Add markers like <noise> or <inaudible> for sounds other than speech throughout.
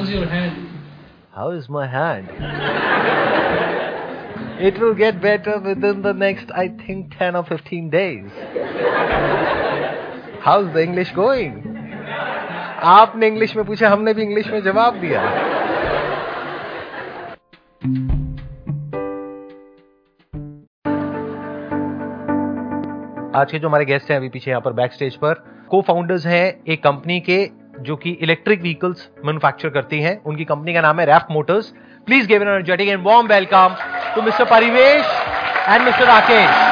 How's your hand? How is my hand? it will get better within the next, I think, 10 or 15 days. How's the English going? आपने English में पूछा हमने भी English में जवाब दिया आज के जो हमारे गेस्ट हैं अभी पीछे यहाँ पर बैक स्टेज पर को फाउंडर्स हैं एक कंपनी के जो कि इलेक्ट्रिक व्हीकल्स मैन्युफैक्चर करती हैं। उनकी कंपनी का नाम है Raf motors please give an energetic and warm welcome to mister Parivesh and mister Rakesh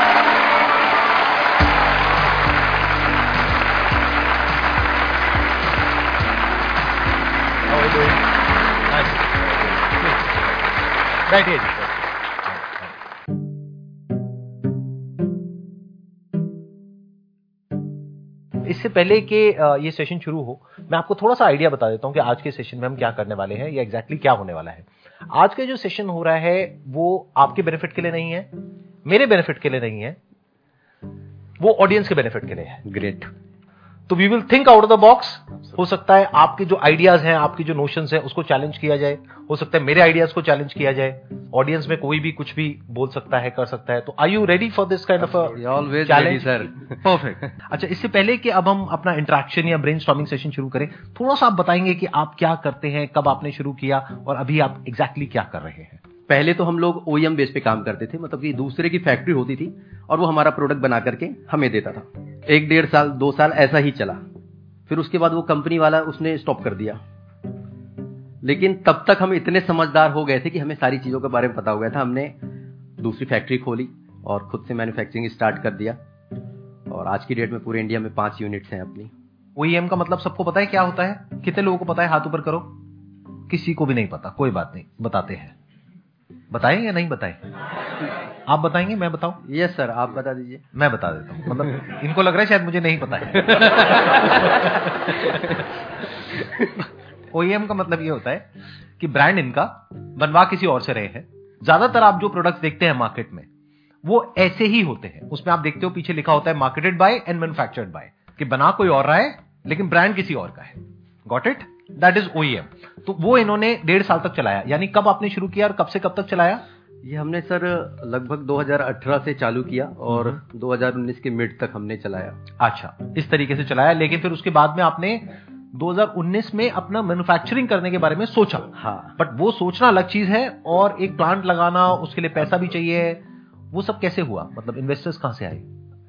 बैठिए जी इससे पहले कि ये सेशन शुरू हो, मैं आपको थोड़ा सा आइडिया बता देता हूँ कि आज के सेशन में हम क्या करने वाले हैं या एग्जैक्टली क्या होने वाला है। आज का जो सेशन हो रहा है, वो आपके बेनिफिट के लिए नहीं है, मेरे बेनिफिट के लिए नहीं है, वो ऑडियंस के बेनिफिट के लिए है। ग्रेट तो we will think out of the box हो सकता है आपके जो आइडियाज़ हैं आपकी जो नोशंस हैं उसको चैलेंज किया जाए। हो सकता है मेरे आइडियाज़ को चैलेंज किया जाए। ऑडियंस में कोई भी कुछ भी बोल सकता है कर सकता है। तो I you ready for this kind of always challenge sir perfect अच्छा इससे पहले कि अब हम अपना इंटरेक्शन या ब्रेन सेशन शुरू करें थोड़ा सा आप बताएँगे कि आप क्या करते हैं कब आपने शुरू किया और अभी आप एग्जैक्टली exactly क्या कर रहे हैं? पहले तो हम लोग ओईएम बेस पे काम करते थे मतलब कि दूसरे की फैक्ट्री होती थी और वो हमारा प्रोडक्ट बना करके हमें देता था। एक डेढ़ साल, दो साल ऐसा ही चला। फिर उसके बाद वो कंपनी वाला उसने स्टॉप कर दिया। लेकिन तब तक हम इतने समझदार हो गए थे कि हमें सारी चीज़ों के बारे में पता हो गया था। हमने दूसरी फैक्ट्री खोली और खुद से मैन्युफैक्चरिंग स्टार्ट कर दिया। और आज की डेट में पूरे इंडिया में पाँच यूनिट्स हैं अपनी। ओईएम का मतलब सबको पता है क्या होता है? कितने लोगों को पता है? हाथ ऊपर करो। किसी को भी नहीं पता। कोई बात नहीं। बताते हैं। बताएँ या नहीं बताएँ? आप बताएँगे मैं बताऊँ? यस सर आप बता दीजिए। मैं बता देता हूँ। मतलब इनको लग रहा है शायद मुझे नहीं पता है। ओईएम का मतलब ये होता है कि ब्रांड इनका बनवा किसी और से रहे हैं। ज़्यादातर आप जो प्रोडक्ट्स देखते हैं मार्केट में वो ऐसे ही होते हैं। उसमें आप देखते हो पीछे लिखा होता है marketed by and manufactured by कि बना कोई और रहा है लेकिन ब्रांड किसी और का है। Got it that is OEM तो वो इन्होंने डेढ़ साल तक चलाया। यानी कब आपने शुरू किया और कब से कब तक चलाया? ये हमने सर लगभग 2018 से चालू किया और 2019 के मिड तक हमने चलाया। अच्छा इस तरीके से चलाया लेकिन फिर उसके बाद में आपने 2019 में अपना मैन्युफैक्चरिंग करने के बारे में सोचा। हाँ। बट वो सोचना अलग चीज़ है और एक प्लांट लगाना उसके लिए पैसा भी चाहिए वो सब कैसे हुआ? मतलब इन्वेस्टर्स कहाँ से आए?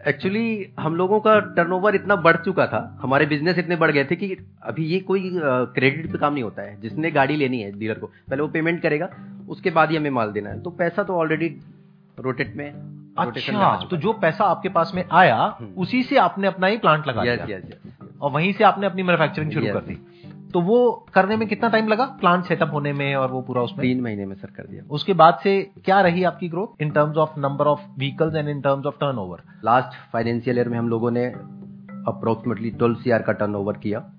एक्चुअली हम लोगों का टर्नओवर इतना बढ़ चुका था। हमारे बिज़नेस इतने बढ़ गए थे कि अभी ये कोई क्रेडिट पे काम नहीं होता है। जिसने गाड़ी लेनी है डीलर को पहले वो पेमेंट करेगा उसके बाद ही हमें माल देना है। तो पैसा तो ऑलरेडी रोटेट में अच्छा तो जो पैसा आपके पास में आया उसी से आपने अपना ही प्लांट लगा यस और वहीं से आपने अपनी मैन्युफैक्चरिंग शुरू कर दी। तो वो करने में कितना टाइम लगा? प्लांट सेटअप होने में और वो पूरा उसमें? तीन महीने में सर कर दिया। उसके बाद से क्या रही आपकी growth in terms of number of vehicles and in terms of turnover last financial year में हम लोगों ने अप्रोक्सीमेटली ट्वेल्व सीआर का टर्नओवर किया।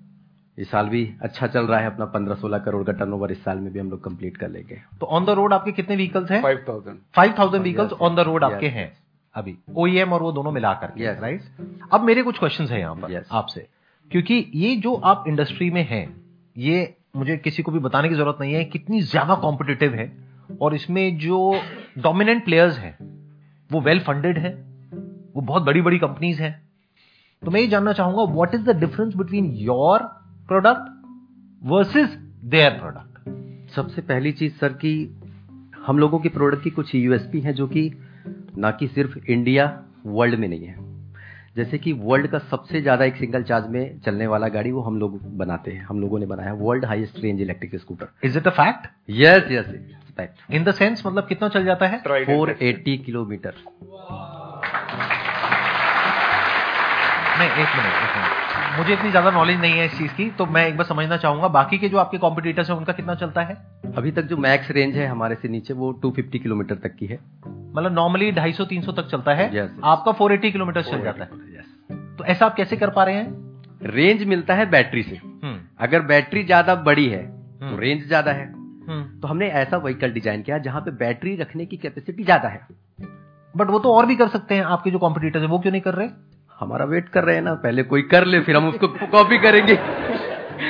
इस साल भी अच्छा चल रहा है अपना पंद्रह सोलह करोड़ का टर्नओवर इस साल में भी हम लोग कंप्लीट कर लेंगे। तो ऑन द रोड आपके कितने व्हीकल्स हैं? Five thousand five thousand vehicles on the road आपके हैं अभी। ओईएम और वो दोनों मिलाकर Yes. राइट अब मेरे कुछ क्वेश्चन है यहाँ पर Yes. आपसे। क्योंकि ये जो आप इंडस्ट्री में हैं ये मुझे किसी को भी बताने की ज़रूरत नहीं है, कितनी ज़्यादा कॉम्पिटिटिव है और इसमें जो डोमिनेंट प्लेयर्स हैं, वो वेल फंडेड है, वो बहुत बड़ी बड़ी कंपनीज़ हैं। तो मैं ये जानना चाहूँगा what is the difference between your product versus their product सबसे पहली चीज़ सर कि हम लोगों की प्रोडक्ट की कुछ यूएसपी है जो कि ना कि सिर्फ़ इंडिया वर्ल्ड में नहीं है। जैसे कि वर्ल्ड का सबसे ज़्यादा एक सिंगल चार्ज में चलने वाला गाड़ी वो हम लोग बनाते हैं हम लोगों ने बनाया world highest range electric scooter is it a fact yes yes fact in the sense मतलब कितना चल जाता है? फोर एट्टी किलोमीटर नहीं एक मिनट एक मिनट मुझे इतनी ज़्यादा नॉलेज नहीं है इस चीज़ की तो मैं एक बार समझना चाहूँगा बाकी के जो आपके कॉम्पिटिटर्स हैं उनका कितना चलता है? अभी तक जो मैक्स रेंज है हमारे से नीचे वो 250 किलोमीटर तक की है। मतलब नॉर्मली 250 300 तक चलता है। Yes, yes. आपका 480 किलोमीटर चल जाता है। यस तो ऐसा आप कैसे कर पा रहे हैं? रेंज मिलता है बैटरी से। हम्म। अगर बैटरी ज़्यादा बड़ी है हम्म। तो रेंज ज़्यादा है। हम्म। तो हमने ऐसा व्हीकल डिज़ाइन किया जहाँ पे बैटरी रखने की कैपेसिटी ज़्यादा है। बट वो तो और भी कर सकते हैं आपके जो कॉम्पिटिटर्स है वो क्यों नहीं कर रहे? हमारा वेट कर रहे हैं ना पहले कोई कर ले फिर हम उसको <laughs> कॉपी करेंगे।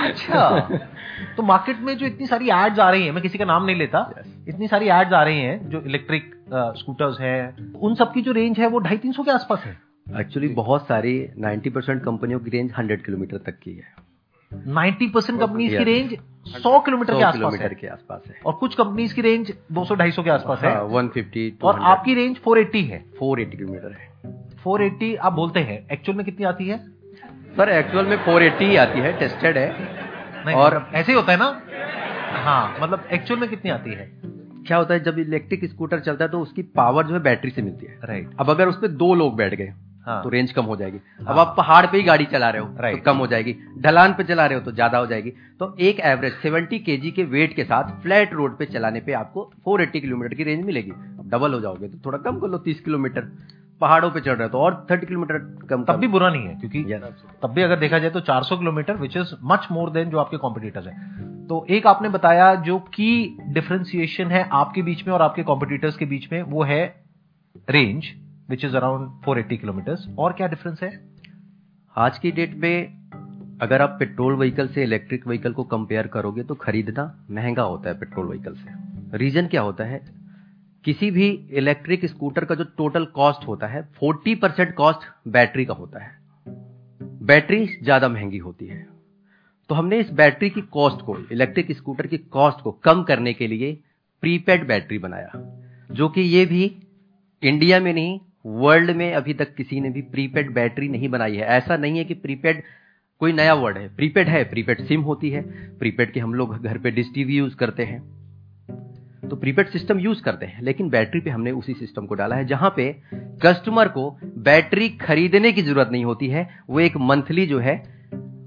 अच्छा। <laughs> तो मार्केट में जो इतनी सारी एड्स आ रही है मैं किसी का नाम नहीं लेता इतनी सारी एड्स आ रही हैं जो इलेक्ट्रिक स्कूटर्स हैं उन सब की जो रेंज है वो ढाई तीन सौ के आसपास है। एक्चुअली बहुत सारी 90 परसेंट कंपनियों की रेंज 100 किलोमीटर तक की है। 90 परसेंट कंपनी की रेंज 100 किलोमीटर के आसपास है। के आसपास है। और कुछ कंपनीज़ की रेंज 200 250 के आसपास है। हाँ, 150 और आपकी रेंज 480 है। 480 किलोमीटर है। 480 आप बोलते हैं एक्चुअल में कितनी आती है? सर एक्चुअल में 480 ही आती है टेस्टेड है। और- और ऐसे ही होता है ना? हाँ मतलब एक्चुअल में कितनी आती है? क्या होता है जब इलेक्ट्रिक स्कूटर चलता है तो उसकी पावर जो है बैटरी से मिलती है। राइट अब अगर उसमें दो लोग बैठ गए हाँ। तो रेंज कम हो जाएगी। हाँ। अब। आप पहाड़ पे ही गाड़ी चला रहे हो तो कम हो जाएगी। ढलान पे चला रहे हो तो ज़्यादा हो जाएगी। तो एक एवरेज 70 केजी के वेट के साथ फ्लैट रोड पे चलाने पे आपको 480 किलोमीटर की रेंज मिलेगी। अब डबल हो जाओगे तो थोड़ा कम कर लो 30 किलोमीटर। पहाड़ों पे चढ़ रहे हो तो और 30 किलोमीटर कम तब भी बुरा नहीं है क्योंकि Yes. तब भी अगर देखा जाए तो 400 kilometre which is much more than जो आपके कॉम्पिटिटर्स हैं। तो एक आपने बताया जो की डिफरेंशिएशन है आपके बीच में और आपके कॉम्पिटिटर्स के बीच में वो है range which is around 480 kilometres और क्या डिफरेंस है? आज की डेट में अगर आप पेट्रोल व्हीकल से इलेक्ट्रिक व्हीकल को कंपेयर करोगे तो खरीदना महँगा होता है पेट्रोल व्हीकल से। रीजन क्या होता है? किसी भी इलेक्ट्रिक स्कूटर का जो टोटल कॉस्ट होता है 40 परसेंट कॉस्ट बैटरी का होता है। बैटरी ज़्यादा महँगी होती है। तो हमने इस बैटरी की कॉस्ट को इलेक्ट्रिक स्कूटर की कॉस्ट को कम करने के लिए प्रीपेड बैटरी बनाया, जो कि ये भी इंडिया में नहीं वर्ल्ड में अभी तक किसी ने भी प्रीपेड बैटरी नहीं बनाई है। ऐसा नहीं है कि प्रीपेड कोई नया वर्ड है। प्रीपेड है प्रीपेड सिम होती है। प्रीपेड के हम लोग घर पे डिश टीवी यूज़ करते हैं। तो प्रीपेड सिस्टम यूज़ करते हैं लेकिन बैटरी पे हमने उसी सिस्टम को डाला है जहाँ पे कस्टमर को बैटरी खरीदने की ज़रूरत नहीं होती है। वो एक मंथली जो है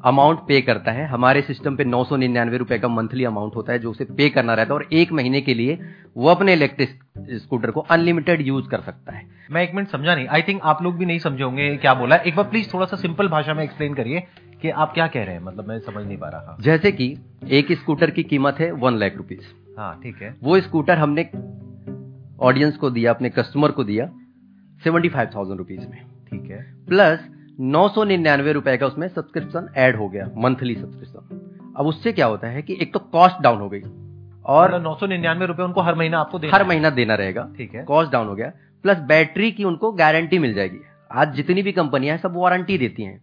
अमाउंट पे करता है। हमारे सिस्टम पे नौ सौ निन्यानवे रुपए का मंथली अमाउंट होता है जो उसे पे करना रहता है और एक महीने के लिए वो अपने इलेक्ट्रिक स्कूटर को अनलिमिटेड यूज़ कर सकता है। मैं एक मिनट समझा नहीं आई थिंक आप लोग भी नहीं समझे होंगे क्या बोला। एक बार प्लीज़ थोड़ा सा सिंपल भाषा में एक्सप्लेन करिए कि आप क्या कह रहे हैं मतलब मैं समझ नहीं पा रहा। जैसे कि एक स्कूटर की कीमत है वन लाख रुपीज़ हाँ ठीक है। वो स्कूटर हमने ऑडियंस को दिया अपने कस्टमर को दिया सेवेंटी फाइव थाउज़ेंड रुपीज़ में। ठीक है। प्लस नौ सौ निन्यानवे रुपए का उसमें सब्सक्रिप्शन ऐड हो गया मंथली सब्सक्रिप्शन अब उससे क्या होता है कि एक तो कॉस्ट डाउन हो गई और और नौ सौ निन्यानवे रुपए उनको हर महीना आपको देना हर महीना देना रहेगा। ठीक है। कॉस्ट डाउन हो गया प्लस बैटरी की उनको गारंटी मिल जाएगी। आज जितनी भी कंपनियाँ हैं सब वारंटी देती हैं।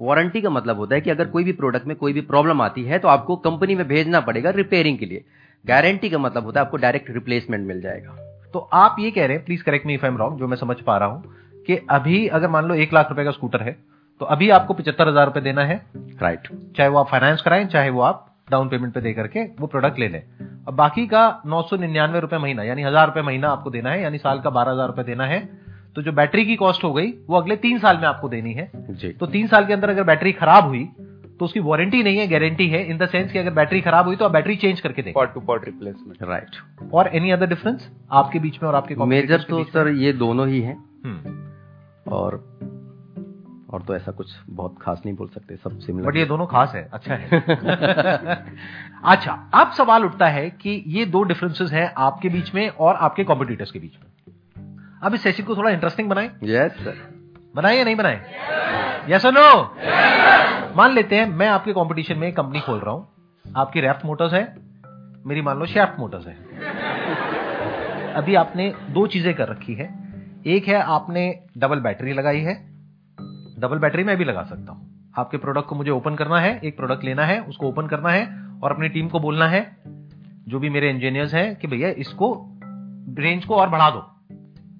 वारंटी का मतलब होता है कि अगर कोई भी प्रोडक्ट में कोई भी प्रॉब्लम आती है तो आपको कंपनी में भेजना पड़ेगा रिपेयरिंग के लिए। गारंटी का मतलब होता है आपको डायरेक्ट रिप्लेसमेंट मिल जाएगा। तो आप ये कह रहे हैं please correct me if I am wrong जो मैं समझ पा रहा हूँ कि अभी अगर मान लो एक लाख रुपए का स्कूटर है तो अभी आपको पचहत्तर हज़ार रुपए देना है। Right right. चाहे वो आप फाइनेंस कराएँ चाहे वो आप डाउन पेमेंट पे दे करके वो प्रोडक्ट ले लें। अब बाकी का नौ सौ निन्यानवे रुपए महीना यानी हज़ार रुपए महीना आपको देना है यानी साल का बारह हज़ार रुपए देना है तो जो बैटरी की कॉस्ट हो गई वो अगले तीन साल में आपको देनी है। जी। तो तीन साल के अंदर अगर बैटरी खराब हुई तो उसकी वारंटी नहीं है गारंटी है इन द सेंस कि अगर बैटरी खराब हुई तो आप बैटरी चेंज करके दें। Pot to pot replacement right और एनी अदर डिफरेंस आपके बीच में और आपके मेजर तो सर ये दोनों ही हैं। हम्म और और तो ऐसा कुछ बहुत खास नहीं बोल सकते सब सिमिलर बट ये दोनों खास है अच्छा है। <laughs> अच्छा अब सवाल उठता है कि ये दो डिफरेंसेस हैं आपके बीच में और आपके कॉम्पिटिटर्स के बीच में। अब इस सेशन को थोड़ा इंटरेस्टिंग बनाएँ। यस सर बनाए या नहीं बनाए? यस नो मान लेते हैं, मैं आपके कंपटीशन में एक कंपनी खोल रहा हूँ। आपकी रैफ्ट मोटर्स है, मेरी मान लो शेफ्ट मोटर्स है। अभी आपने दो चीज़ें कर रखी है। एक है, आपने डबल बैटरी लगाई है। डबल बैटरी मैं भी लगा सकता हूँ। आपके प्रोडक्ट को मुझे ओपन करना है, एक प्रोडक्ट लेना है, उसको ओपन करना है और अपनी टीम को बोलना है, जो भी मेरे इंजीनियर्स हैं कि भैया इसको रेंज को और बढ़ा दो।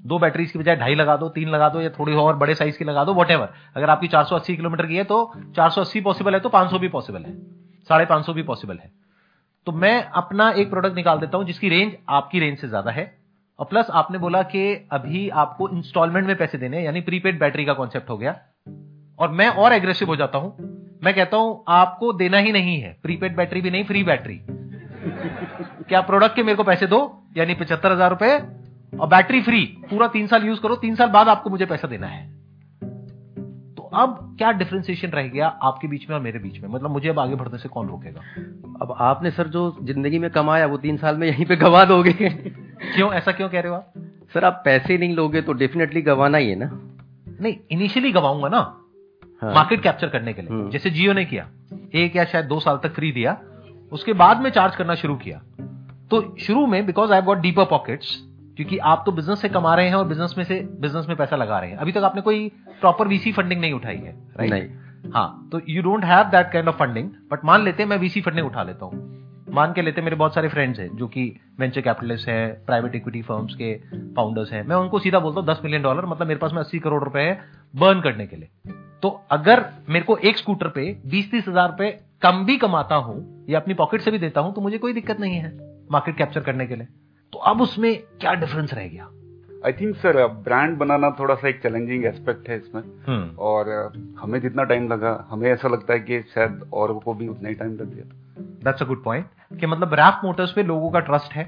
दो बैटरीज की बजाय ढाई लगा दो, तीन लगा दो या थोड़ी और बड़े साइज़ की लगा दो वट अगर आपकी 480 किलोमीटर की है तो 480 पॉसिबल है तो 500 भी पॉसिबल है। साढ़े पाँच भी पॉसिबल है। तो मैं अपना एक प्रोडक्ट निकाल देता हूँ जिसकी रेंज आपकी रेंज से ज़्यादा है। और प्लस आपने बोला कि अभी आपको इंस्टॉलमेंट में पैसे देने यानी प्रीपेड बैटरी का कॉन्सेप्ट हो गया। और मैं और एग्रेसिव हो जाता हूँ। मैं कहता हूँ, आपको देना ही नहीं है। प्रीपेड बैटरी भी नहीं फ्री बैटरी <laughs> क्या प्रोडक्ट के मेरे को पैसे दो? यानी पचहत्तर हज़ार रुपए और बैटरी फ्री पूरा तीन साल यूज़ करो तीन साल बाद आपको मुझे पैसा देना है। तो अब क्या डिफरेंशिएशन रह गया आपके बीच में और मेरे बीच में? मतलब मुझे अब आगे बढ़ने से कौन रोकेगा? अब आपने सर जो ज़िंदगी में कमाया वो तीन साल में यहीं पे गवा दोगे। क्यों? ऐसा क्यों कह रहे हो आप? सर आप पैसे नहीं लोगे तो डेफिनेटली गवाना ही है ना। नहीं इनिशियली गवाऊँगा ना। हाँ। मार्केट कैप्चर करने के लिए। हम्म। जैसे जियो ने किया एक या शायद दो साल तक फ्री दिया उसके बाद में चार्ज करना शुरू किया। तो शुरू में because I got deeper pockets क्योंकि आप तो बिज़नेस से कमा रहे हैं और बिज़नेस में से बिज़नेस में पैसा लगा रहे हैं। अभी तक आपने कोई प्रॉपर वीसी फंडिंग नहीं उठाई है राइट नहीं। हाँ तो you don't have that kind of funding but मान लेते हैं मैं वीसी फंडिंग उठा लेता हूँ। मान के लेते मेरे बहुत सारे फ्रेंड्स हैं जो कि वेंचर कैपिटलिस्ट हैं प्राइवेट इक्विटी फर्म्स के फाउंडर्स हैं। मैं उनको सीधा बोलता हूँ दस मिलियन डॉलर मतलब मेरे पास में अस्सी करोड़ रुपए है बर्न करने के लिए। तो अगर मेरे को एक स्कूटर पे बीस तीस हज़ार रुपए कम भी कमाता हूँ या अपनी पॉकेट से भी देता हूँ तो मुझे कोई दिक्कत नहीं है मार्केट कैप्चर करने के लिए। तो अब उसमें क्या डिफरेंस रह गया? आई थिंक सर ब्रांड बनाना थोड़ा सा एक चैलेंजिंग एस्पेक्ट है इसमें। हम्म। और uh, हमें जितना टाइम लगा हमें ऐसा लगता है कि शायद और को भी उतना ही टाइम लग गया दैट्स अ गुड पॉइंट कि मतलब रैप मोटर्स पे लोगों का ट्रस्ट है।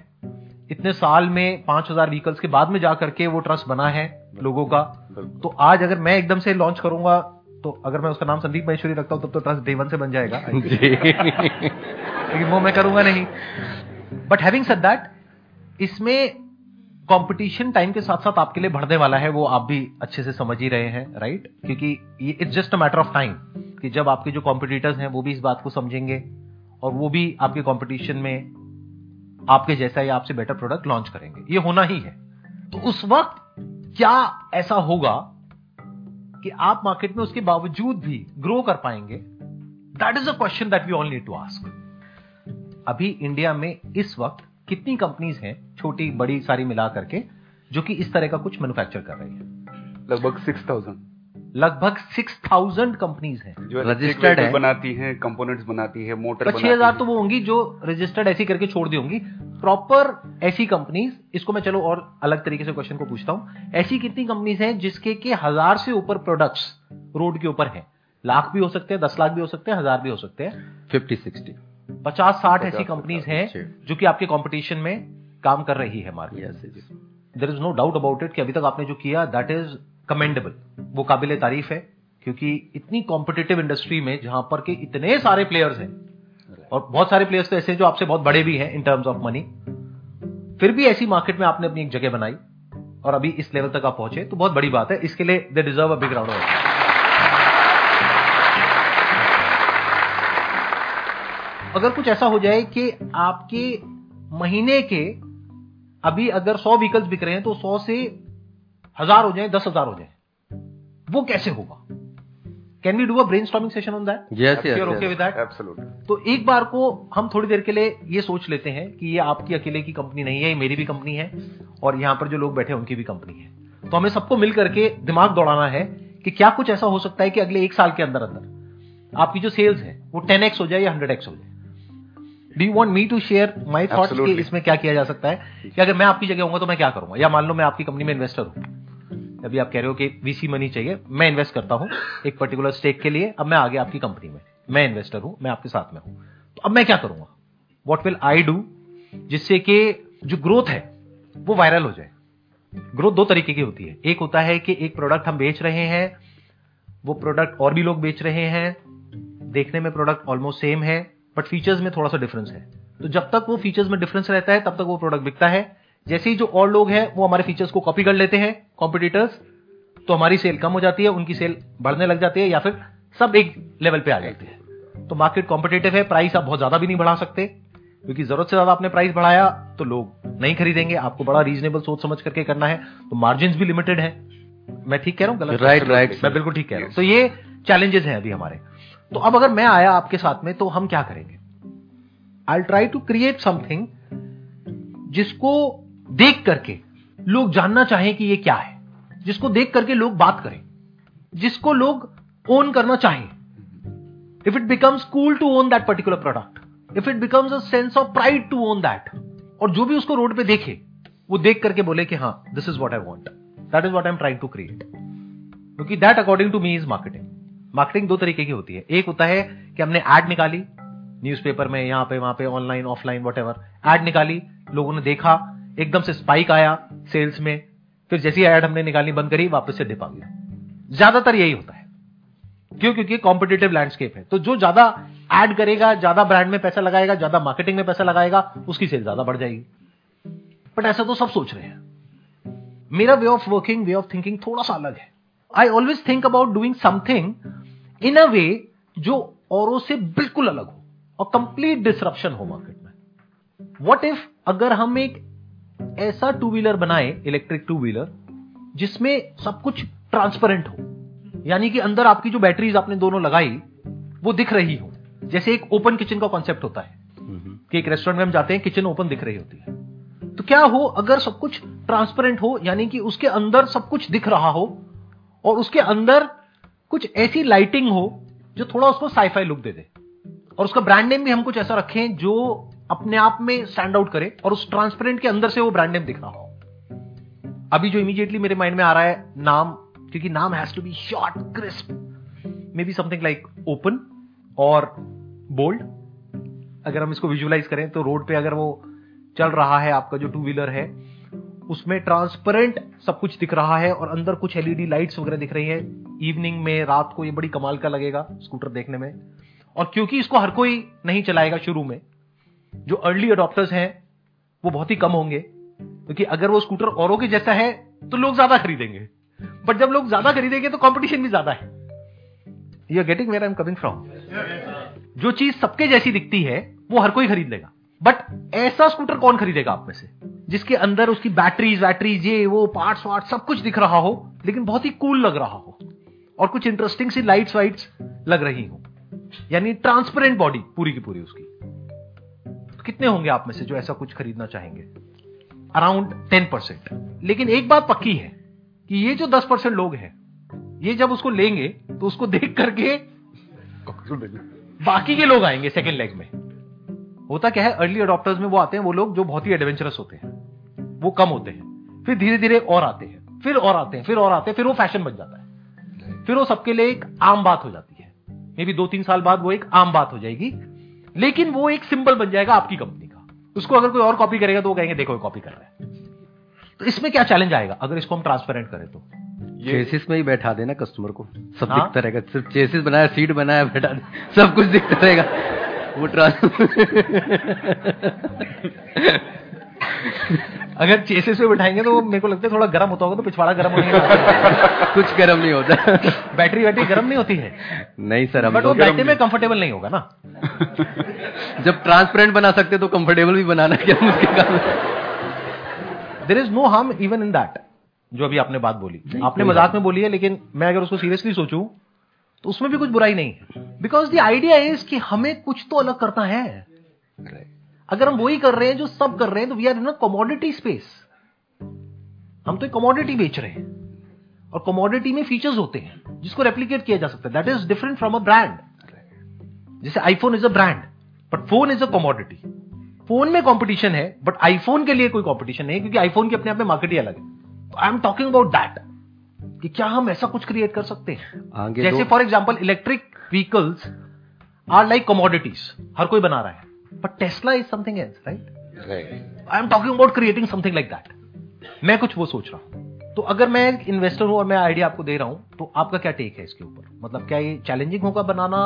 इतने साल में पाँच हज़ार व्हीकल्स के बाद में जा करके वो ट्रस्ट बना है लोगों का। तो आज अगर मैं एकदम से लॉन्च करूँगा तो अगर मैं उसका नाम संदीप महेश्वरी रखता हूँ तब तो ट्रस्ट डे वन से बन जाएगा <laughs> लेकिन वो मैं करूँगा नहीं। बट हैविंग सेड दैट इसमें कंपटीशन टाइम के साथ साथ आपके लिए बढ़ने वाला है, वो आप भी अच्छे से समझ ही रहे हैं राइट क्योंकि it's just a matter of time कि जब आपके जो कॉम्पिटिटर्स हैं, वो भी इस बात को समझेंगे और वो भी आपके कॉम्पिटिशन में आपके जैसा या आपसे बेटर प्रोडक्ट लॉन्च करेंगे। ये होना ही है। तो उस वक्त क्या ऐसा होगा कि आप मार्केट में उसके बावजूद भी ग्रो कर पाएँगे? That is a question that we all need to ask अभी इंडिया में इस वक्त कितनी कंपनीज़ हैं छोटी बड़ी सारी मिला करके जो कि इस तरह का कुछ मैन्युफैक्चर कर रही है? लगभग सिक्स थाउज़ेंड लगभग सिक्स थाउज़ेंड कंपनीज़ हैं। जो Registered registered है। बनाती हैं कंपोनेंट्स बनाती है मोटर छह हज़ार तो वो होंगी जो रजिस्टर्ड ऐसी करके छोड़ दी होंगी। प्रॉपर ऐसी कंपनीज़ इसको मैं चलो और अलग तरीके से क्वेश्चन को पूछता हूँ। ऐसी कितनी कंपनीज़ हैं जिसके के हज़ार से ऊपर प्रोडक्ट्स रोड के ऊपर हैं? लाख भी हो सकते हैं दस लाख भी हो सकते हैं हज़ार भी हो सकते हैं। फिफ्टी सिक्सटी पचास साठ ऐसी कंपनीज़ 50, हैं जो। कि आपके कंपटीशन में काम कर रही है market there is no doubt about it कि अभी तक आपने जो किया दैट इज़ कमेंडेबल वो काबिल तारीफ़ है क्योंकि इतनी कॉम्पिटेटिव इंडस्ट्री में जहाँ पर के इतने सारे प्लेयर्स हैं और बहुत सारे प्लेयर्स तो ऐसे हैं जो आपसे बहुत बड़े भी हैं इन टर्म्स ऑफ़ मनी फिर भी ऐसी मार्केट में आपने अपनी एक जगह बनाई और अभी इस लेवल तक आप पहुँचे तो बहुत बड़ी बात है इसके लिए they deserve a big round of अगर कुछ ऐसा हो जाए कि आपके महीने के अभी अगर सौ व्हीकल्स बिक रहे हैं तो सौ से हज़ार हो जाए दस हज़ार हो जाए। वो कैसे होगा? Can we do a brainstorming session on that that? Absolutely तो एक बार को हम थोड़ी देर के लिए ये सोच लेते हैं कि ये आपकी अकेले की कंपनी नहीं है ये मेरी भी कंपनी है और यहाँ पर जो लोग बैठे हैं उनकी भी कंपनी है। तो हमें सबको मिल करके दिमाग दौड़ाना है कि क्या कुछ ऐसा हो सकता है कि अगले एक साल के अंदर अंदर आपकी जो सेल्स है वो टेन एक्स हो जाए या हंड्रेड एक्स हो जाए। Do you want me to share my thoughts कि इसमें क्या किया जा सकता है? कि अगर मैं आपकी जगह होऊँगा तो मैं क्या करूँगा? या मान लो मैं आपकी कंपनी में इन्वेस्टर हूँ। अभी आप कह रहे हो कि वीसी मनी चाहिए। मैं इन्वेस्ट करता हूँ एक पर्टिकुलर स्टेक के लिए। अब मैं आ गया आपकी कंपनी में। मैं इन्वेस्टर हूँ मैं आपके साथ में हूँ। तो अब मैं क्या करूँगा? वॉट विल आई डू जिससे कि जो ग्रोथ है वो वायरल हो जाए। ग्रोथ दो तरीके की होती है। एक होता है कि एक प्रोडक्ट हम बेच रहे हैं वो प्रोडक्ट और भी लोग बेच रहे हैं। देखने में प्रोडक्ट ऑलमोस्ट सेम है। बट फीचर्स में थोड़ा सा डिफरेंस है। तो जब तक वो फीचर्स में डिफरेंस रहता है तब तक वो प्रोडक्ट बिकता है। जैसे ही जो और लोग हैं वो हमारे फीचर्स को कॉपी कर लेते हैं कॉम्पिटिटर्स तो हमारी सेल कम हो जाती है उनकी सेल बढ़ने लग जाती है या फिर सब एक लेवल पे आ जाते हैं। तो मार्केट कॉम्पिटेटिव है प्राइस आप बहुत ज़्यादा भी नहीं बढ़ा सकते क्योंकि ज़रूरत से ज़्यादा आपने प्राइस बढ़ाया तो लोग नहीं खरीदेंगे। आपको बड़ा रीजनेबल सोच समझ करके करना है। तो मार्जिन भी लिमिटेड है। मैं ठीक कह रहा हूँ? गलत राइट राइट मैं बिल्कुल ठीक कह रहा हूँ। तो ये चैलेंजेस हैं अभी हमारे। तो अब अगर मैं आया आपके साथ में तो हम क्या करेंगे? I try to create something जिसको देख करके लोग जानना चाहें कि ये क्या है। जिसको देख करके लोग बात करें। जिसको लोग ओन करना चाहें। If it becomes cool to own that particular product if it becomes a sense of pride to own that और जो भी उसको रोड पे देखे, वो देख करके बोले कि हाँ this is what I want that is what I am trying to create क्योंकि that according to me is marketing marketing दो तरीके की होती है। एक होता है कि हमने एड निकाली न्यूज़पेपर में यहाँ पे वहाँ पे ऑनलाइन ऑफलाइन वट एड निकाली लोगों ने देखा एकदम से स्पाइक आया सेल्स में फिर जैसी एड हमने निकालनी बंद करी वापस से डिप आ गया। ज़्यादातर यही होता है। क्यों? क्योंकि कॉम्पिटेटिव लैंडस्केप है। तो जो ज़्यादा एड करेगा ज़्यादा ब्रांड में पैसा लगाएगा ज़्यादा मार्केटिंग में पैसा लगाएगा उसकी सेल ज़्यादा बढ़ जाएगी। बट ऐसा तो सब सोच रहे हैं। मेरा way of working way of thinking थोड़ा सा अलग है। I always think about doing something in a way जो औरों से बिल्कुल अलग हो और कंप्लीट डिसरप्शन हो मार्केट में। व्हाट इफ़ अगर हम एक ऐसा टू व्हीलर बनाए इलेक्ट्रिक टू व्हीलर जिसमें सब कुछ ट्रांसपेरेंट हो यानी कि अंदर आपकी जो बैटरीज आपने दोनों लगाई वो दिख रही हो। जैसे एक ओपन किचन का कॉन्सेप्ट होता है कि एक रेस्टोरेंट में हम जाते हैं किचन ओपन दिख रही होती है। तो क्या हो अगर सब कुछ ट्रांसपेरेंट हो यानी कि उसके अंदर सब कुछ दिख रहा हो और उसके अंदर कुछ ऐसी लाइटिंग हो जो थोड़ा उसको साइफाई लुक दे दे। और उसका ब्रांड नेम भी हम कुछ ऐसा रखें जो अपने आप में स्टैंड आउट करे और उस ट्रांसपेरेंट के अंदर से वो ब्रांड नेम दिख रहा हो। अभी जो इमीडिएटली मेरे माइंड में आ रहा है नाम, क्योंकि नाम has to be short crisp maybe something like open और बोल्ड अगर हम इसको विजुअलाइज करें तो रोड पे अगर वो चल रहा है, आपका जो टू व्हीलर है उसमें ट्रांसपेरेंट सब कुछ दिख रहा है और अंदर कुछ एलईडी लाइट्स वगैरह दिख रही है। इवनिंग में रात को ये बड़ी कमाल का लगेगा स्कूटर देखने में। और क्योंकि इसको हर कोई नहीं चलाएगा शुरू में जो अर्ली अडॉप्टर्स हैं वो बहुत ही कम होंगे। क्योंकि अगर वो स्कूटर औरों के जैसा है तो लोग ज़्यादा खरीदेंगे। बट जब लोग ज़्यादा खरीदेंगे तो कॉम्पिटिशन भी ज़्यादा है। You are getting where I am coming from जो चीज़ सबके जैसी दिखती है वो हर कोई खरीद लेगा। बट ऐसा स्कूटर कौन खरीदेगा आप में से? जिसके अंदर उसकी बैटरीज वैटरीज ये वो पार्ट्स वार्ट सब कुछ दिख रहा हो लेकिन बहुत ही कूल लग रहा हो। और कुछ इंटरेस्टिंग सी लाइट्स वाइट्स लग रही हो। यानी ट्रांसपेरेंट बॉडी पूरी की पूरी उसकी। तो कितने होंगे आप में से जो ऐसा कुछ खरीदना चाहेंगे? अराउंड टेन परसेंट लेकिन एक बात पक्की है कि ये जो दस परसेंट लोग हैं ये जब उसको लेंगे तो उसको देख करके बाकी के लोग आएँगे सेकेंड लेग में। होता क्या है अर्ली अडॉप्टर्स में वो आते हैं वो लोग जो बहुत ही एडवेंचरस होते हैं। वो कम होते हैं। फिर धीरे धीरे और आते हैं फिर और आते हैं फिर और आते हैं फिर वो फ़ैशन बन जाता है। फिर वो सबके लिए एक आम बात हो जाती है। मे बी दो तीन साल बाद वो एक आम बात हो जाएगी। लेकिन वो एक सिंबल बन जाएगा आपकी कंपनी का। उसको अगर कोई और कॉपी करेगा तो वो कहेंगे देखो कॉपी कर रहा है। तो इसमें क्या चैलेंज आएगा? अगर इसको हम ट्रांसपेरेंट करें तो। चेसिस में ही बैठा देना कस्टमर को। सब हाँ? दिखता रहेगा। सिर्फ़ चेसिस बनाया सीट बनाया बैठा सब कुछ दिखता रहेगा। वो ट्रांस अगर चेसेस पे बिठाएँगे तो वो मेरे को लगता है थोड़ा गर्म होता होगा तो पिछवाड़ा गर्म होने कुछ गर्म नहीं होता। बैटरी बैटरी गर्म नहीं होती है? नहीं सर बट वो बैठने में कंफर्टेबल नहीं होगा ना? जब ट्रांसपेरेंट बना सकते तो कंफर्टेबल भी बनाना क्या मुश्किल काम there is no harm even in that जो अभी आपने बात बोली। आपने मज़ाक में बोली है लेकिन मैं अगर उसको सीरियसली सोचूं तो उसमें भी कुछ बुराई नहीं। है बिकॉज़ द आइडिया इज़ कि हमें कुछ तो अलग करना है। अगर हम वही कर रहे हैं जो सब कर रहे हैं तो we are in a commodity space हम तो एक कमोडिटी बेच रहे हैं। और कमोडिटी में फीचर्स होते हैं जिसको रेप्लीकेट किया जा सकता है। That is different from a brand जैसे iPhone is a brand but phone is a commodity phone में कंपटीशन है बट आईफोन के लिए कोई कंपटीशन नहीं है क्योंकि आईफोन की अपने आप में मार्केट ही अलग है। I am talking about that कि क्या हम ऐसा कुछ क्रिएट कर सकते हैं? जैसे for example electric vehicles are like commodities हर कोई बना रहा है। But Tesla is something else right I am talking about creating something like that मैं कुछ वो सोच रहा हूँ। तो अगर मैं एक इन्वेस्टर हूँ और मैं आइडिया आपको दे रहा हूँ तो आपका क्या टेक है इसके ऊपर? मतलब क्या ये चैलेंजिंग होगा बनाना?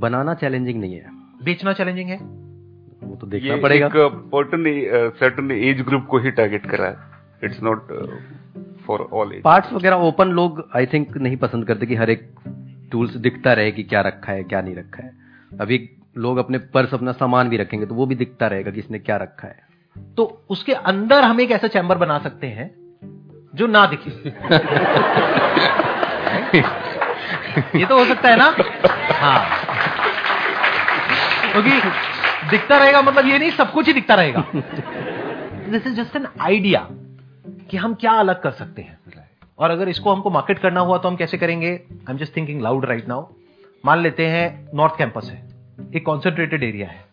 बनाना चैलेंजिंग नहीं है। बेचना चैलेंजिंग है? वो तो ये देखना पड़ेगा। एक सर्टन एज ग्रुप को ही टारगेट करा है। It's not for all age parts वगैरह ओपन लोग आई थिंक नहीं पसंद करते कि हर एक टूल्स दिखता रहे कि क्या रखा है क्या नहीं रखा है। अभी लोग अपने पर्स अपना सामान भी रखेंगे तो वो भी दिखता रहेगा कि इसने क्या रखा है। तो उसके अंदर हम एक ऐसा चैम्बर बना सकते हैं जो ना दिखे। ये तो हो सकता है ना? हाँ। क्योंकि दिखता रहेगा मतलब ये नहीं सब कुछ ही दिखता रहेगा। This is just an idea कि हम क्या अलग कर सकते हैं? और अगर इसको हमको मार्केट करना हुआ तो हम कैसे करेंगे? I am just thinking loud right now मान लेते हैं नॉर्थ कैंपस है। एक कॉन्सेंट्रेटेड एरिया है।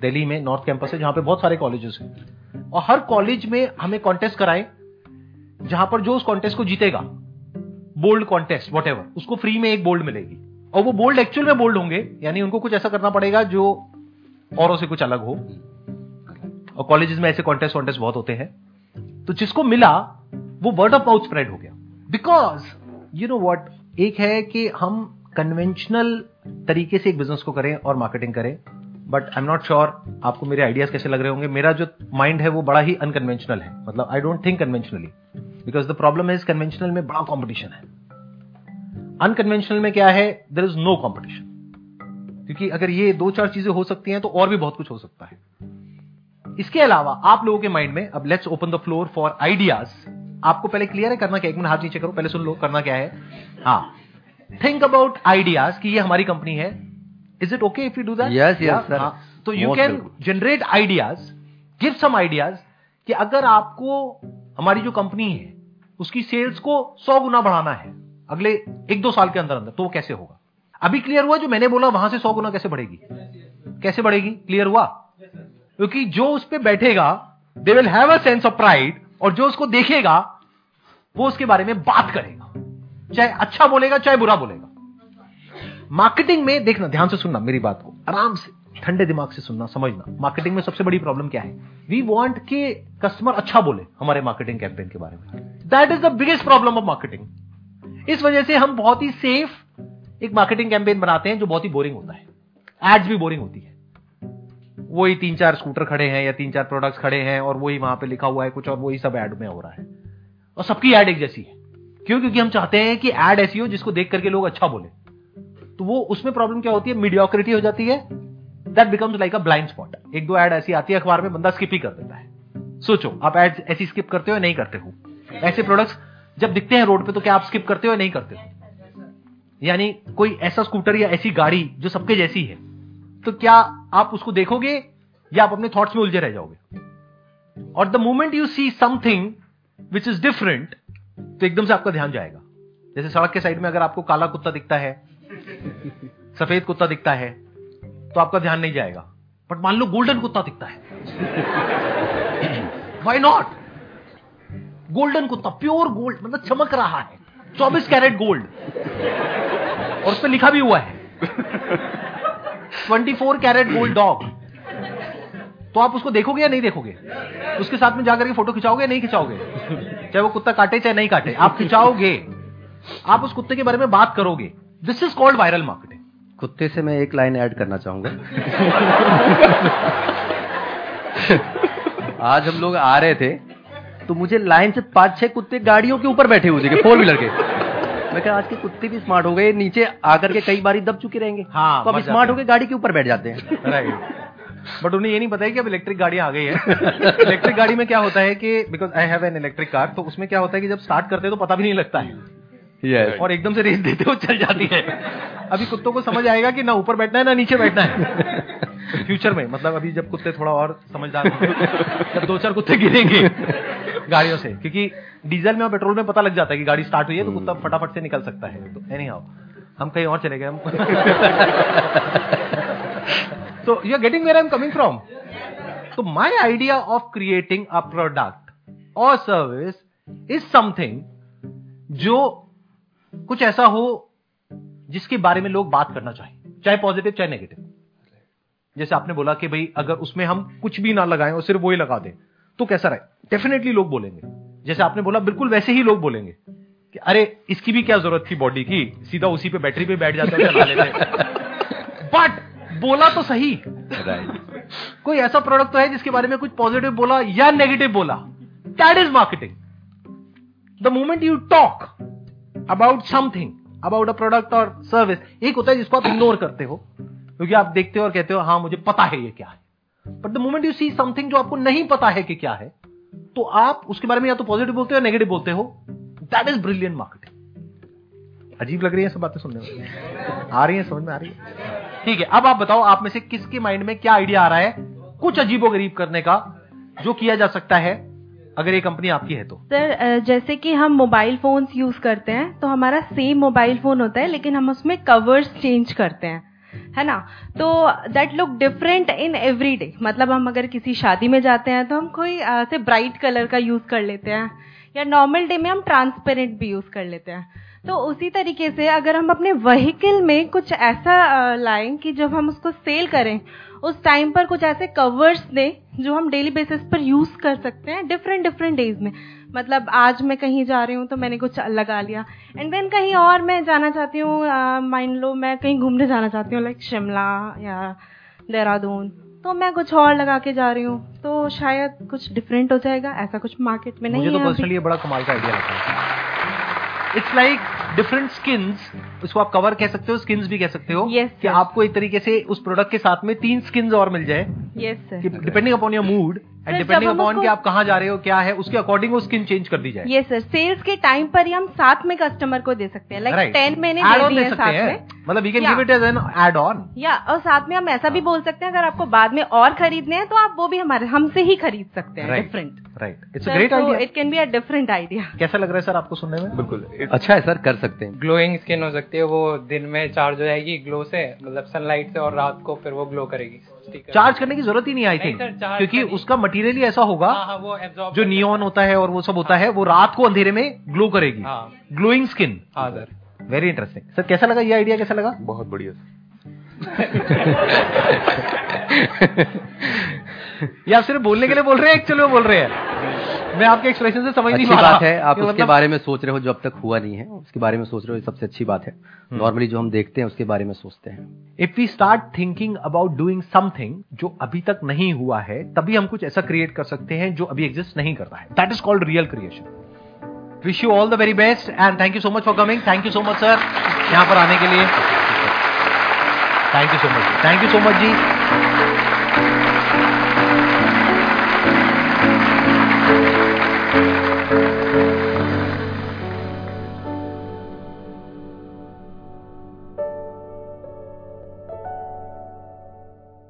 दिल्ली में नॉर्थ कैंपस है, जहाँ पे बहुत सारे कॉलेजेस हैं। और हर कॉलेज में हमें कॉन्टेस्ट कराएँ, जहाँ पर जो उस कॉन्टेस्ट को जीतेगा बोल्ड कॉन्टेस्ट वट उसको फ्री में एक बोल्ड मिलेगी। और वो बोल्ड एक्चुअल में बोल्ड होंगे, यानी उनको कुछ ऐसा करना पड़ेगा जो औरों से कुछ अलग हो। और कॉलेजेस में ऐसे कॉन्टेस्ट वॉन्टेस्ट बहुत होते हैं। तो जिसको मिला, वो वर्ड ऑफ़ माउथ स्प्रेड हो गया। बिकॉज़ यू नो वॉट एक है कि हम कन्वेंशनल तरीके से एक बिज़नेस को करें और मार्केटिंग करें but I am not sure आपको मेरे आइडियाज़ कैसे लग रहे होंगे। मेरा जो माइंड है, वो बड़ा ही अनकन्वेंशनल है। मतलब I don't think conventionally because the problem is conventional में बड़ा कॉम्पिटिशन है। अनकन्वेंशनल में क्या है? देर इज़ नो कॉम्पिटिशन क्योंकि अगर ये दो चार चीज़ें हो सकती हैं तो और भी बहुत कुछ हो सकता है। इसके अलावा आप लोगों के माइंड में अब let's open the floor for ideas आपको पहले क्लियर है करना क्या एक मिनट हाथ नीचे करो पहले सुन लो करना क्या है। हाँ। थिंक अबाउट आइडियाज़ कि ये हमारी कंपनी है। Is it okay if you do that Yes, yes, sir. तो you can generate ideas give some ideas कि अगर आपको हमारी जो कंपनी है उसकी सेल्स को सौ गुना बढ़ाना है अगले एक दो साल के अंदर अंदर तो वो कैसे होगा? अभी क्लियर हुआ जो मैंने बोला वहाँ से सौ गुना कैसे बढ़ेगी? कैसे बढ़ेगी? क्लियर हुआ? क्योंकि जो उस पर बैठेगा they will have a sense of pride और जो उसको देखेगा, वो उसके बारे में बात करेगा। चाहे अच्छा बोलेगा, चाहे बुरा बोलेगा। मार्केटिंग में देखना, ध्यान से सुनना मेरी बात को। आराम से, ठंडे दिमाग से सुनना, समझना। मार्केटिंग में सबसे बड़ी प्रॉब्लम क्या है? वी वॉन्ट के कस्टमर अच्छा बोले हमारे मार्केटिंग कैंपेन के बारे में। That is the biggest problem of marketing इस वजह से हम बहुत ही सेफ़ एक मार्केटिंग कैंपेन बनाते हैं जो बहुत ही बोरिंग होता है। एड्स भी बोरिंग होती है। वही तीन चार स्कूटर खड़े हैं या तीन चार प्रोडक्ट्स खड़े हैं और वही वहाँ पे लिखा हुआ है कुछ और, वही सब एड में हो रहा है। और सबकी एड एक जैसी है। क्यों? क्योंकि हम चाहते हैं कि एड ऐसी हो जिसको देख करके लोग अच्छा बोले। तो वो, उसमें प्रॉब्लम क्या होती है? मीडियोक्रिटी हो जाती है। That becomes like a blind spot एक दो एड ऐसी आती है अखबार में, बंदा स्किप ही कर देता है। सोचो, आप एड ऐसी स्किप करते हो या नहीं करते हो? ऐसे प्रोडक्ट्स जब दिखते हैं रोड पे तो क्या आप स्किप करते हो या नहीं करते हो? यानी कोई ऐसा स्कूटर या ऐसी गाड़ी जो सबके जैसी है। तो क्या आप उसको देखोगे या आप अपने थॉट्स में उलझे रह जाओगे? और the moment you see something which is different तो एकदम से आपका ध्यान जाएगा। जैसे सड़क के साइड में अगर आपको काला कुत्ता दिखता है <laughs> सफ़ेद कुत्ता दिखता है तो आपका ध्यान नहीं जाएगा। बट मान लो गोल्डन कुत्ता दिखता है। वाई नॉट गोल्डन कुत्ता प्योर गोल्ड मतलब चमक रहा है। 24 कैरेट गोल्ड और उस पर लिखा भी हुआ है। <laughs> 24 कैरेट गोल्ड डॉग। तो आप उसको देखोगे या नहीं देखोगे? उसके साथ में जाकर के फ़ोटो खिंचाओगे या नहीं खिंचाओगे? चाहे वो कुत्ता काटे, चाहे नहीं काटे, आप खिंचाओगे। आप उस कुत्ते के बारे में बात करोगे। This is called viral marketing कुत्ते से मैं एक लाइन ऐड करना चाहूँगा। आज हम लोग आ रहे थे तो मुझे लाइन से पाँच छह कुत्ते गाड़ियों के ऊपर बैठे हुए थे फोर व्हीलर के। मैं कहा आज के कुत्ते भी स्मार्ट हो गए नीचे आकर के कई बार दब चुके रहेंगे। हाँ, तो अब स्मार्ट हो। गए गाड़ी के ऊपर बैठ जाते हैं। <laughs> राइट बट उन्हें ये नहीं पता है कि अब इलेक्ट्रिक गाड़ी आ गई है। <laughs> इलेक्ट्रिक गाड़ी में क्या होता है कि because I have an electric car तो उसमें क्या होता है कि जब स्टार्ट करते हैं तो पता भी नहीं लगता है। Yes. और एकदम से रेस देते हो चल जाती है। अभी कुत्तों को समझ आएगा कि ना ऊपर बैठना है ना नीचे बैठना है। फ्यूचर में मतलब अभी जब कुत्ते थोड़ा और समझदार जब दो चार कुत्ते गिरेंगे गाड़ियों से क्योंकि डीजल में और पेट्रोल में पता लग जाता है कि गाड़ी स्टार्ट हुई है तो कुत्ता फटाफट से निकल सकता है। तो एनी हाउ हम कहीं और चले गए हम। तो you are getting where I am coming from तो my idea of creating a product और सर्विस इज़ समथिंग जो कुछ ऐसा हो जिसके बारे में लोग बात करना चाहें चाहे पॉजिटिव चाहे नेगेटिव जैसे आपने बोला कि भाई अगर उसमें हम कुछ भी ना लगाएँ और सिर्फ़ वही लगा दें तो कैसा रहे? डेफिनेटली लोग बोलेंगे। जैसे आपने बोला बिल्कुल वैसे ही लोग बोलेंगे कि अरे इसकी भी क्या ज़रूरत थी बॉडी की? सीधा उसी पे बैटरी पे बैठ जाता चला लेते। बट बोला तो सही। कोई ऐसा प्रोडक्ट तो है जिसके बारे में कुछ पॉजिटिव बोला या नेगेटिव बोला? That is marketing the moment you talk about something about a product और सर्विस एक होता है जिसको आप इग्नोर करते हो, क्योंकि आप देखते हो और कहते हो हाँ मुझे पता है ये क्या है. But the moment you see something जो आपको नहीं पता है कि क्या है तो आप उसके बारे में या तो पॉजिटिव बोलते हो या नेगेटिव बोलते हो दैट इज़ ब्रिलियंट मार्केटिंग अजीब लग रही है सब बातें सुनने में। आ रही है, समझ में आ रही है। ठीक है, अब आप बताओ, आप में से किसके माइंड में क्या आइडिया आ रहा है, कुछ अजीबो गरीब करने का, जो किया जा सकता है अगर ये कंपनी आपकी है तो। सर जैसे कि हम मोबाइल फोन्स यूज़ करते हैं तो हमारा सेम मोबाइल फ़ोन होता है लेकिन हम उसमें कवर्स चेंज करते हैं है ना? तो that look different in every day मतलब हम अगर किसी शादी में जाते हैं तो हम कोई अ, से ब्राइट कलर का यूज़ कर लेते हैं या नॉर्मल डे में हम ट्रांसपेरेंट भी यूज़ कर लेते हैं। तो उसी तरीके से अगर हम अपने व्हीकल में कुछ ऐसा लाएँ कि जब हम उसको सेल करें उस टाइम पर कुछ ऐसे कवर्स दें जो हम डेली बेसिस पर यूज़ कर सकते हैं डिफरेंट डिफरेंट डेज़ में। मतलब आज मैं कहीं जा रही हूँ तो मैंने कुछ लगा लिया। एंड देन कहीं और मैं जाना चाहती हूँ मान लो मैं कहीं घूमने जाना चाहती हूँ लाइक शिमला या देहरादून। तो मैं कुछ और लगा के जा रही हूँ तो शायद कुछ डिफरेंट हो जाएगा ऐसा कुछ मार्केट में नहीं मुझे तो है। पर्सनली ये बड़ा कमाल का आइडिया लगता है। इट्स लाइक डिफरेंट स्किन्स उसको आप कवर कह सकते हो स्किन्स भी कह सकते हो Yes, कि yes. आपको एक तरीके से उस प्रोडक्ट के साथ में तीन स्किन्स और मिल जाए yes sir depending upon your mood and depending upon कि आप कहाँ जा रहे हो क्या है उसके अकॉर्डिंग वो स्किन चेंज कर दी जाए। यस सर सेल्स के टाइम पर ही हम साथ में कस्टमर को दे सकते हैं। लाइक टेन Add दे on दिए दे हैं सकते हैं। मतलब you can give it as an add on या और साथ में हम ऐसा भी बोल सकते हैं अगर आपको बाद में और खरीदने हैं तो आप वो भी हमारे हमसे ही खरीद सकते हैं different right it's great idea it can be a different idea कैसा लग रहा है सर आपको सुनने में? बिल्कुल। अच्छा है सर कर सकते हैं। ग्लोइंग स्किन हो सकती है वो दिन में चार्ज हो जाएगी ग्लो से मतलब सनलाइट से और रात को फिर वो ग्लो करेगी। चार्ज करने की ज़रूरत ही नहीं आई थी थिंक क्योंकि उसका मटेरियल ही ऐसा होगा हाँ हाँ वो जो नियॉन होता है और वो सब होता है। वो रात को अंधेरे में ग्लो करेगी। हाँ। ग्लोइंग स्किन हाँ सर। वेरी इंटरेस्टिंग सर कैसा लगा ये आइडिया कैसा लगा? बहुत बढ़िया <laughs> या आप सिर्फ़ बोलने के लिए बोल रहे हैं एक्चुअली बोल रहे हैं। मैं आपके एक्सप्रेशन से समझ नहीं पा बात है आप उसके मतलब- बारे में सोच रहे हो जो अब तक हुआ नहीं है उसके बारे में सोच रहे हो सबसे अच्छी बात है। नॉर्मली जो हम देखते हैं उसके बारे में सोचते हैं। If we start thinking about doing something जो अभी तक नहीं हुआ है तभी हम कुछ ऐसा क्रिएट कर सकते हैं जो अभी एग्जिस्ट नहीं करता है। That is called real creation wish you all the very best and thank you so much for coming thank you so much sir यहाँ पर आने के लिए। Thank you so much thank you so much ji.